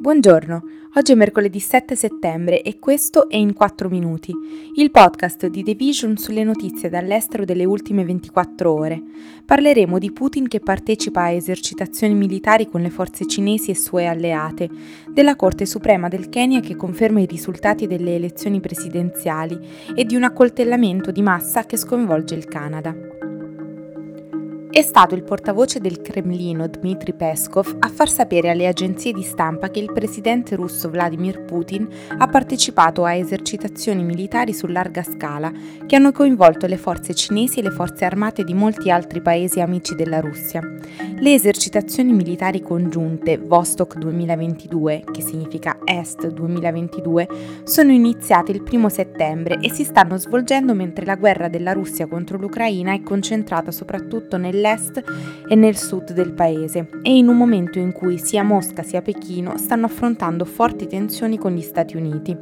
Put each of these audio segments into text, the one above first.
Buongiorno, oggi è mercoledì 7 settembre e questo è In 4 Minuti, il podcast di The Vision sulle notizie dall'estero delle ultime 24 ore. Parleremo di Putin che partecipa a esercitazioni militari con le forze cinesi e sue alleate, della Corte Suprema del Kenya che conferma i risultati delle elezioni presidenziali e di un accoltellamento di massa che sconvolge il Canada. È stato il portavoce del Cremlino Dmitry Peskov a far sapere alle agenzie di stampa che il presidente russo Vladimir Putin ha partecipato a esercitazioni militari su larga scala che hanno coinvolto le forze cinesi e le forze armate di molti altri paesi amici della Russia. Le esercitazioni militari congiunte Vostok 2022, che significa Est 2022, sono iniziate il 1 settembre e si stanno svolgendo mentre la guerra della Russia contro l'Ucraina è concentrata soprattutto nel nell'est e nel sud del paese e in un momento in cui sia Mosca sia Pechino stanno affrontando forti tensioni con gli Stati Uniti.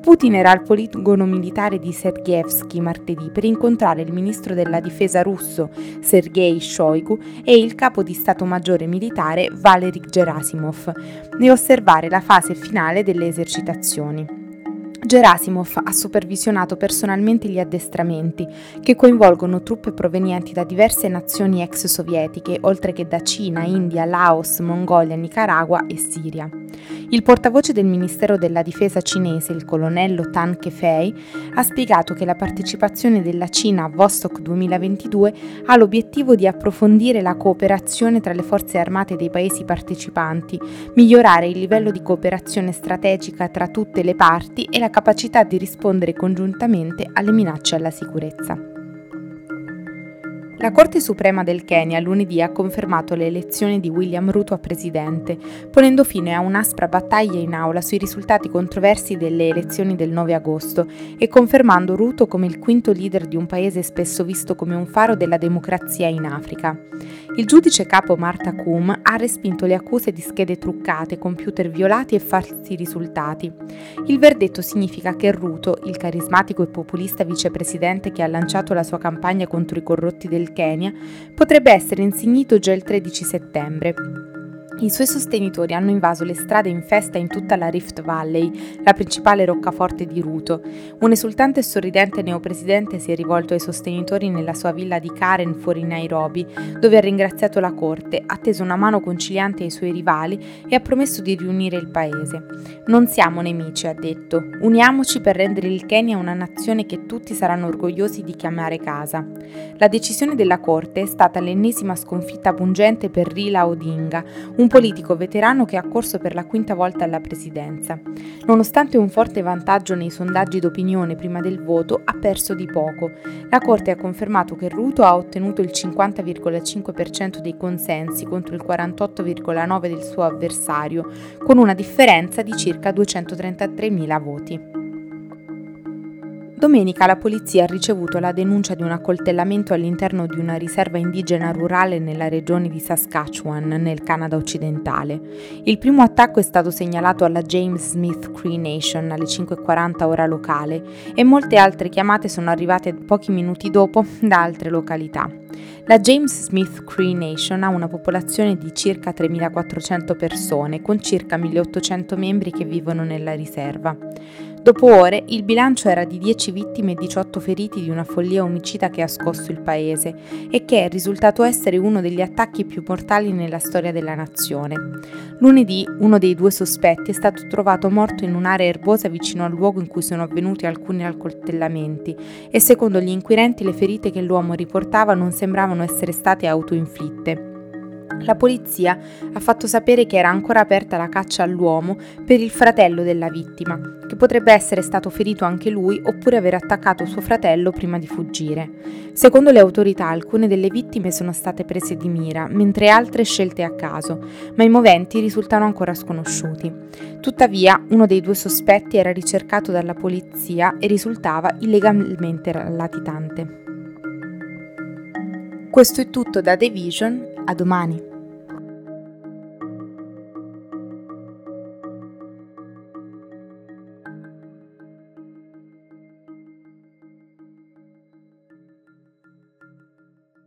Putin era al poligono militare di Sergevsky martedì per incontrare il ministro della difesa russo Sergei Shoigu e il capo di Stato Maggiore militare Valery Gerasimov e osservare la fase finale delle esercitazioni. Gerasimov ha supervisionato personalmente gli addestramenti, che coinvolgono truppe provenienti da diverse nazioni ex sovietiche, oltre che da Cina, India, Laos, Mongolia, Nicaragua e Siria. Il portavoce del Ministero della Difesa cinese, il colonnello Tan Kefei, ha spiegato che la partecipazione della Cina a Vostok 2022 ha l'obiettivo di approfondire la cooperazione tra le forze armate dei paesi partecipanti, migliorare il livello di cooperazione strategica tra tutte le parti e la capacità di rispondere congiuntamente alle minacce alla sicurezza. La Corte Suprema del Kenya lunedì ha confermato le elezioni di William Ruto a presidente, ponendo fine a un'aspra battaglia in aula sui risultati controversi delle elezioni del 9 agosto e confermando Ruto come il quinto leader di un paese spesso visto come un faro della democrazia in Africa. Il giudice capo Marta Kum ha respinto le accuse di schede truccate, computer violati e falsi risultati. Il verdetto significa che Ruto, il carismatico e populista vicepresidente che ha lanciato la sua campagna contro i corrotti Kenya potrebbe essere insignito già il 13 settembre. I suoi sostenitori hanno invaso le strade in festa in tutta la Rift Valley, la principale roccaforte di Ruto. Un esultante e sorridente neopresidente si è rivolto ai sostenitori nella sua villa di Karen fuori Nairobi, dove ha ringraziato la corte, ha teso una mano conciliante ai suoi rivali e ha promesso di riunire il paese. Non siamo nemici, ha detto. Uniamoci per rendere il Kenya una nazione che tutti saranno orgogliosi di chiamare casa. La decisione della corte è stata l'ennesima sconfitta pungente per Rila Odinga, un un politico veterano che ha corso per la quinta volta alla presidenza. Nonostante un forte vantaggio nei sondaggi d'opinione prima del voto, ha perso di poco. La Corte ha confermato che Ruto ha ottenuto il 50,5% dei consensi contro il 48,9% del suo avversario, con una differenza di circa 233.000 voti. Domenica la polizia ha ricevuto la denuncia di un accoltellamento all'interno di una riserva indigena rurale nella regione di Saskatchewan, nel Canada occidentale. Il primo attacco è stato segnalato alla James Smith Cree Nation alle 5.40 ora locale e molte altre chiamate sono arrivate pochi minuti dopo da altre località. La James Smith Cree Nation ha una popolazione di circa 3.400 persone, con circa 1.800 membri che vivono nella riserva. Dopo ore il bilancio era di 10 vittime e 18 feriti di una follia omicida che ha scosso il paese e che è risultato essere uno degli attacchi più mortali nella storia della nazione. Lunedì uno dei due sospetti è stato trovato morto in un'area erbosa vicino al luogo in cui sono avvenuti alcuni accoltellamenti e secondo gli inquirenti le ferite che l'uomo riportava non sembravano essere state autoinflitte. La polizia ha fatto sapere che era ancora aperta la caccia all'uomo per il fratello della vittima, che potrebbe essere stato ferito anche lui oppure aver attaccato suo fratello prima di fuggire. Secondo le autorità alcune delle vittime sono state prese di mira, mentre altre scelte a caso, ma i moventi risultano ancora sconosciuti. Tuttavia, uno dei due sospetti era ricercato dalla polizia e risultava illegalmente latitante. Questo è tutto da The Vision, a domani.